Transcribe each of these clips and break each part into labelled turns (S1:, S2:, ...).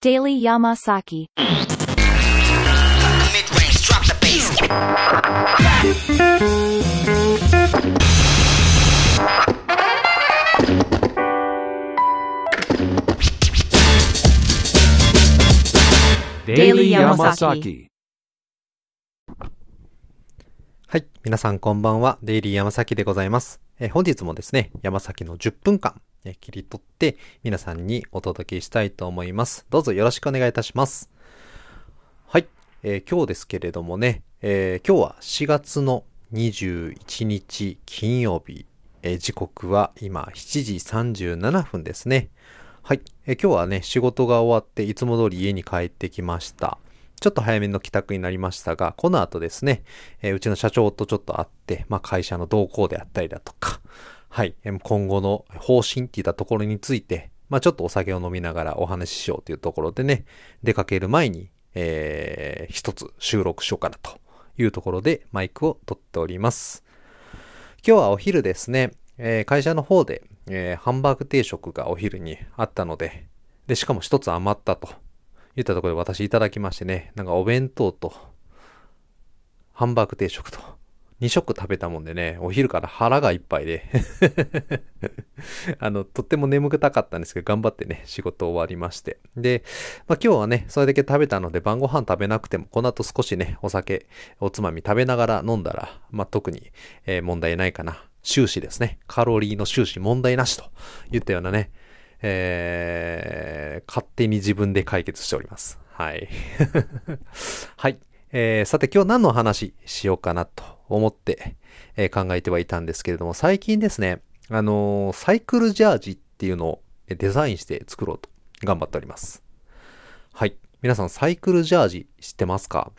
S1: Daily Yamasaki.
S2: Mid-range, drop the bass.
S1: デイリーヤマサキ
S3: はい。皆さんこんばんは。デイリー山崎でございます。えー本日もですね、山崎の10分間、切り取って皆さんにお届けしたいと思います。どうぞよろしくお願いいたします。はい。えー今日ですけれどもね、えー今日は4月の21日金曜日、えー時刻は今7時37分ですね。はい。えー今日はね、仕事が終わっていつも通り家に帰ってきました。ちょっと早めの帰宅になりましたが、この後ですね、えーうちの社長とちょっと会って、まあ会社の動向であったりだとか、はい、今後の方針っていったところについて、まあちょっとお酒を飲みながらお話ししようというところでね、出かける前に、えー一つ収録しようかなというところでマイクを取っております。今日はお昼ですね、えー会社の方で、えーハンバーグ定食がお昼にあったので、で、しかも一つ余ったと言ったところで私いただきましてね、なんかお弁当と、ハンバーグ定食と、2食食べたもんでね、お昼から腹がいっぱいで、あの、とっても眠くたかったんですけど、頑張ってね、仕事終わりまして。で、まあ今日はね、それだけ食べたので晩ご飯食べなくても、この後少しね、お酒、おつまみ食べながら飲んだら、まあ特に、えー問題ないかな。終始ですね。カロリーの終始問題なしと言ったようなね、えー、勝手に自分で解決しております。はい。はい。えー、さて今日何の話しようかなと思って、えー考えてはいたんですけれども、最近ですね、あのーサイクルジャージっていうのをデザインして作ろうと頑張っております。はい。皆さんサイクルジャージ知ってますか？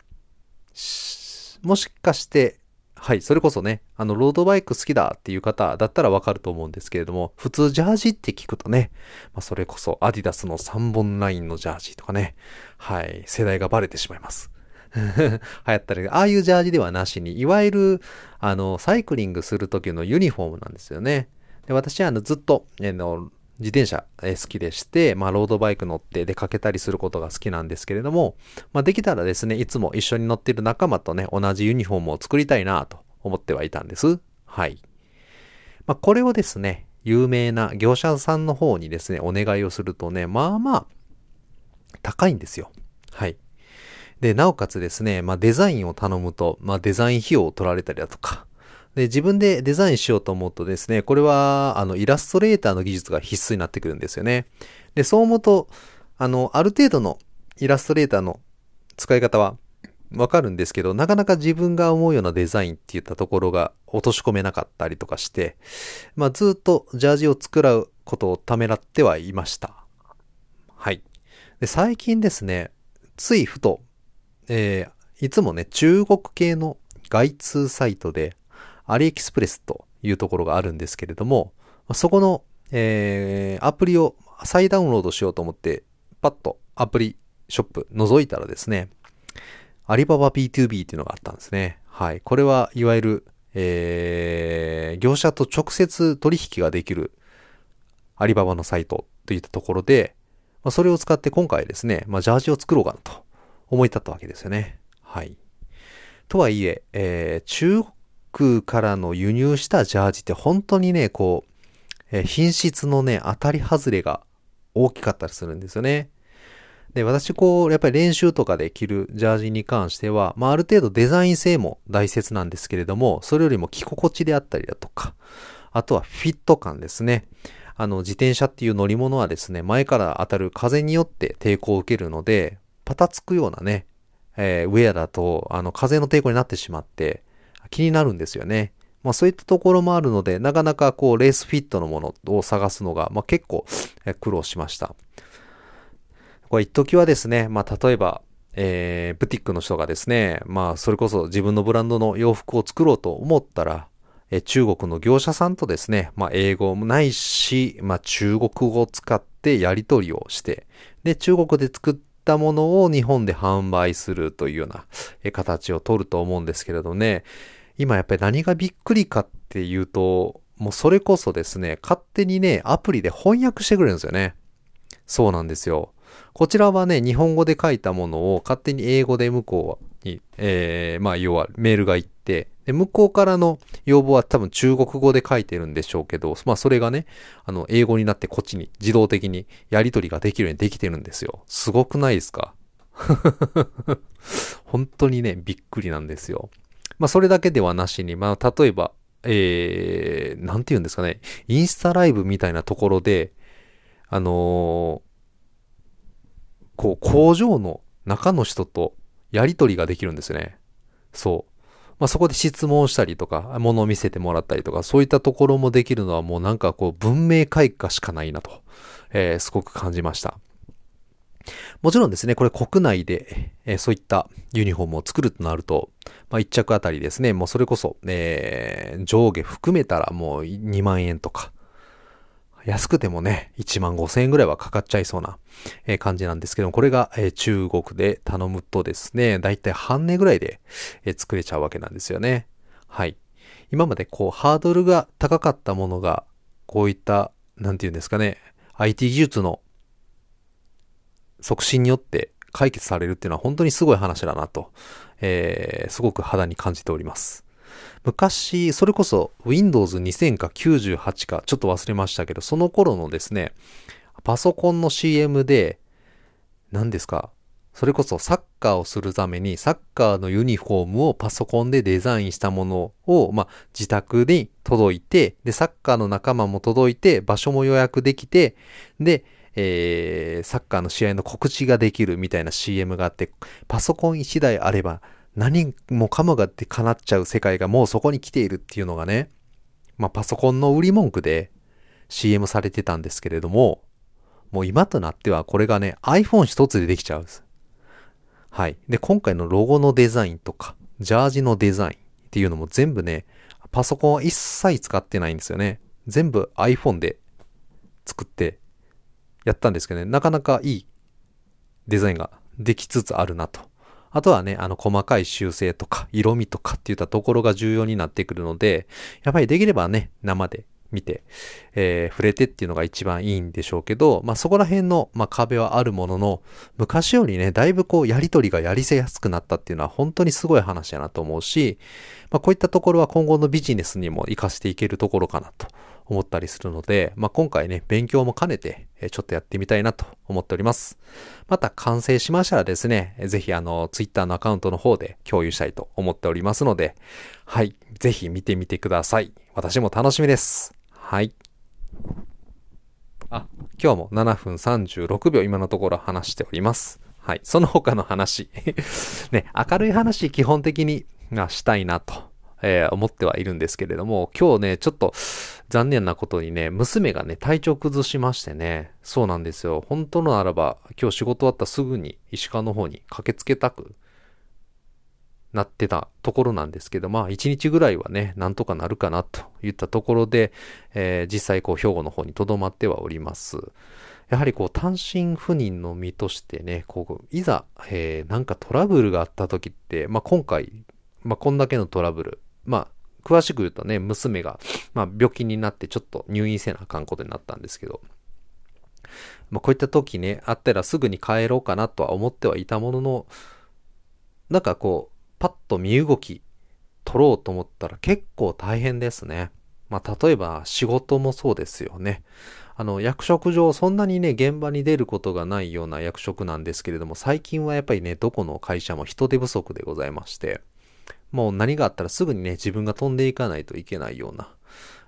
S3: もしかして、はい、それこそね、あの、ロードバイク好きだっていう方だったらわかると思うんですけれども、普通ジャージって聞くとね、まあ、それこそアディダスの3本ラインのジャージとかね、はい、世代がバレてしまいます。流行ったり、ああいうジャージではなしに、いわゆる、あの、サイクリングする時のユニフォームなんですよね。で私はあのずっと、あの、自転車好きでして、まあ、ロードバイク乗って出かけたりすることが好きなんですけれども、まあ、できたらですね、いつも一緒に乗っている仲間とね、同じユニフォームを作りたいなと思ってはいたんです。はい。まあ、これをですね、有名な業者さんの方にですね、お願いをするとね、まあまあ、高いんですよ。で、なおかつですね、まあデザインを頼むと、まあデザイン費用を取られたりだとか、で、自分でデザインしようと思うとですね、これは、あの、イラストレーターの技術が必須になってくるんですよね。で、そう思うと、あの、ある程度のイラストレーターの使い方はわかるんですけど、なかなか自分が思うようなデザインって言ったところが落とし込めなかったりとかして、まあずっとジャージを作らうことをためらってはいました。はい。で、最近ですね、ついふと、えーいつもね、中国系の外通サイトで、アリエキスプレスというところがあるんですけれども、そこの、えーアプリを再ダウンロードしようと思って、パッとアプリショップ覗いたらですね、アリババ B2B っていうのがあったんですね。はい。これはいわゆる、えー業者と直接取引ができるアリババのサイトといったところで、ま、それを使って今回ですね、まあ、ジャージを作ろうかなと思い立ったわけですよね。はい。とはいえ、えー中国からの輸入したジャージって本当にね、こう、えー品質のね、当たり外れが大きかったりするんですよね。で、私こう、やっぱり練習とかで着るジャージに関しては、まあある程度デザイン性も大切なんですけれども、それよりも着心地であったりだとか、あとはフィット感ですね。あの、自転車っていう乗り物はですね、前から当たる風によって抵抗を受けるので、パタつくようなね、えーウェアだと、あの、風の抵抗になってしまって、気になるんですよね。まあそういったところもあるので、なかなかこう、レースフィットのものを探すのが、まあ結構え苦労しました。これ一時はですね、まあ例えば、えー、ブティックの人がですね、まあそれこそ自分のブランドの洋服を作ろうと思ったら、え中国の業者さんとですね、まあ英語もないし、まあ中国語を使ってやり取りをして、で、中国で作っったものを日本で販売するというような形を取ると思うんですけれどね、今やっぱり何がびっくりかっていうと、もうそれこそですね、勝手にね、アプリで翻訳してくれるんですよね。そうなんですよ。こちらはね、日本語で書いたものを勝手に英語で向こうに、えー、まあ要はメールが行って、で、向こうからの要望は多分中国語で書いてるんでしょうけど、まあそれがね、あの、英語になってこっちに自動的にやり取りができるようにできてるんですよ。すごくないですか？本当にね、びっくりなんですよ。まあそれだけではなしに、まあ例えば、えー、なんて言うんですかね、インスタライブみたいなところで、あのーこう、工場の中の人とやり取りができるんですよね。そう。まあ、そこで質問したりとか、物を見せてもらったりとか、そういったところもできるのはもうなんかこう、文明開化しかないなと、えーすごく感じました。もちろんですね、これ国内で、えーそういったユニフォームを作るとなると、まあ、1着あたりですね、もうそれこそ、えー上下含めたらもう2万円とか、安くてもね、1万5千円ぐらいはかかっちゃいそうな、え感じなんですけども、これが、え中国で頼むとですね、だいたい半値ぐらいで、え作れちゃうわけなんですよね。はい。今までこう、ハードルが高かったものが、こういった、なんていうんですかね、IT 技術の促進によって解決されるっていうのは本当にすごい話だなと、えーすごく肌に感じております。昔、それこそ Windows 2000か98かちょっと忘れましたけど、その頃のですね、パソコンの CM で、何ですかそれこそサッカーをするためにサッカーのユニフォームをパソコンでデザインしたものを、まあ、自宅に届いて、で、サッカーの仲間も届いて、場所も予約できて、で、えーサッカーの試合の告知ができるみたいな CM があって、パソコン1台あれば何もかもがって叶っちゃう世界がもうそこに来ているっていうのがね、まあパソコンの売り文句で CM されてたんですけれども、もう今となってはこれがね iPhone 一つでできちゃうんです。はい。で、今回のロゴのデザインとか、ジャージのデザインっていうのも全部ね、パソコンは一切使ってないんですよね。全部 iPhone で作ってやったんですけどね、なかなかいいデザインができつつあるなと。あとはね、あの細かい修正とか色味とかっていったところが重要になってくるので、やっぱりできればね、生で見て、えー触れてっていうのが一番いいんでしょうけど、まあそこら辺の、まあ、壁はあるものの、昔よりね、だいぶこうやりとりがやりせやすくなったっていうのは本当にすごい話だなと思うし、まあこういったところは今後のビジネスにも活かしていけるところかなと思ったりするので、まあ今回ね、勉強も兼ねて、ちょっとやってみたいなと思っております。また完成しましたらですね、ぜひあの、ツイッターのアカウントの方で共有したいと思っておりますので、はい、ぜひ見てみてください。私も楽しみです。はい。あ、今日も7分36秒今のところ話しております。はい。その他の話。ね、明るい話基本的にまあしたいなと、えー思ってはいるんですけれども、今日ね、ちょっと残念なことにね、娘がね、体調崩しましてね、そうなんですよ。本当のならば、今日仕事終わったすぐに石川の方に駆けつけたくなってたところなんですけど、まあ一日ぐらいはね、なんとかなるかなといったところで、えー実際こう兵庫の方に留まってはおります。やはりこう単身赴任の身としてね、こう、いざ、えーなんかトラブルがあった時って、まあ今回、まあこんだけのトラブル、まあ詳しく言うとね、娘が、まあ病気になってちょっと入院せなあかんことになったんですけど、まあこういった時ね、あったらすぐに帰ろうかなとは思ってはいたものの、なんかこう、パッと身動き取ろうと思ったら結構大変ですね。まあ、例えば仕事もそうですよね。あの、役職上そんなにね、現場に出ることがないような役職なんですけれども、最近はやっぱりね、どこの会社も人手不足でございまして、もう何があったらすぐにね、自分が飛んでいかないといけないような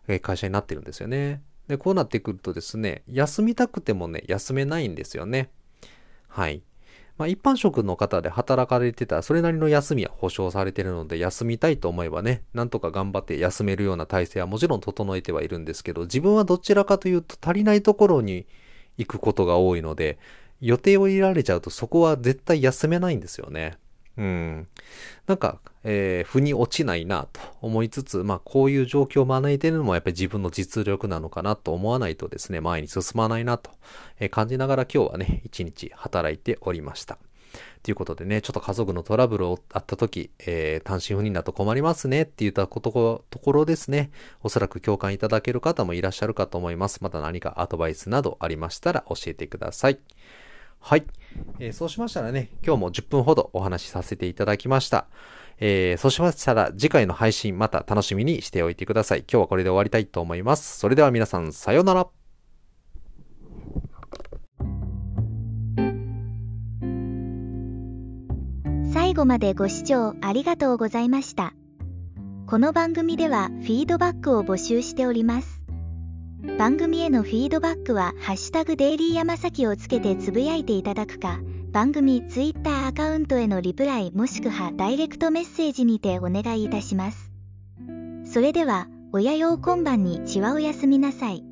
S3: え会社になってるんですよね。で、こうなってくるとですね、休みたくてもね、休めないんですよね。はい。まあ、一般職の方で働かれてたら、それなりの休みは保証されてるので、休みたいと思えばね、なんとか頑張って休めるような体制はもちろん整えてはいるんですけど、自分はどちらかというと足りないところに行くことが多いので、予定を入れられちゃうとそこは絶対休めないんですよね。うん。なんか、えー、腑に落ちないなと思いつつ、まあこういう状況を招いているのもやっぱり自分の実力なのかなと思わないとですね、前に進まないなと、えー感じながら今日はね、一日働いておりました。ということでね、ちょっと家族のトラブルをあった時、えー単身赴任だと困りますねって言ったことところですね、おそらく共感いただける方もいらっしゃるかと思います。また何かアドバイスなどありましたら教えてください。はい。えーそうしましたらね、今日も10分ほどお話しさせていただきました。えーそうしましたら次回の配信また楽しみにしておいてください。今日はこれで終わりたいと思います。それでは皆さん、さようなら。
S4: 最後までご視聴ありがとうございました。この番組ではフィードバックを募集しております。番組へのフィードバックは、ハッシュタグデイリーヤマサキをつけてつぶやいていただくか、番組ツイッターアカウントへのリプライもしくはダイレクトメッセージにてお願いいたします。それでは、親用今晩にちはおやすみなさい。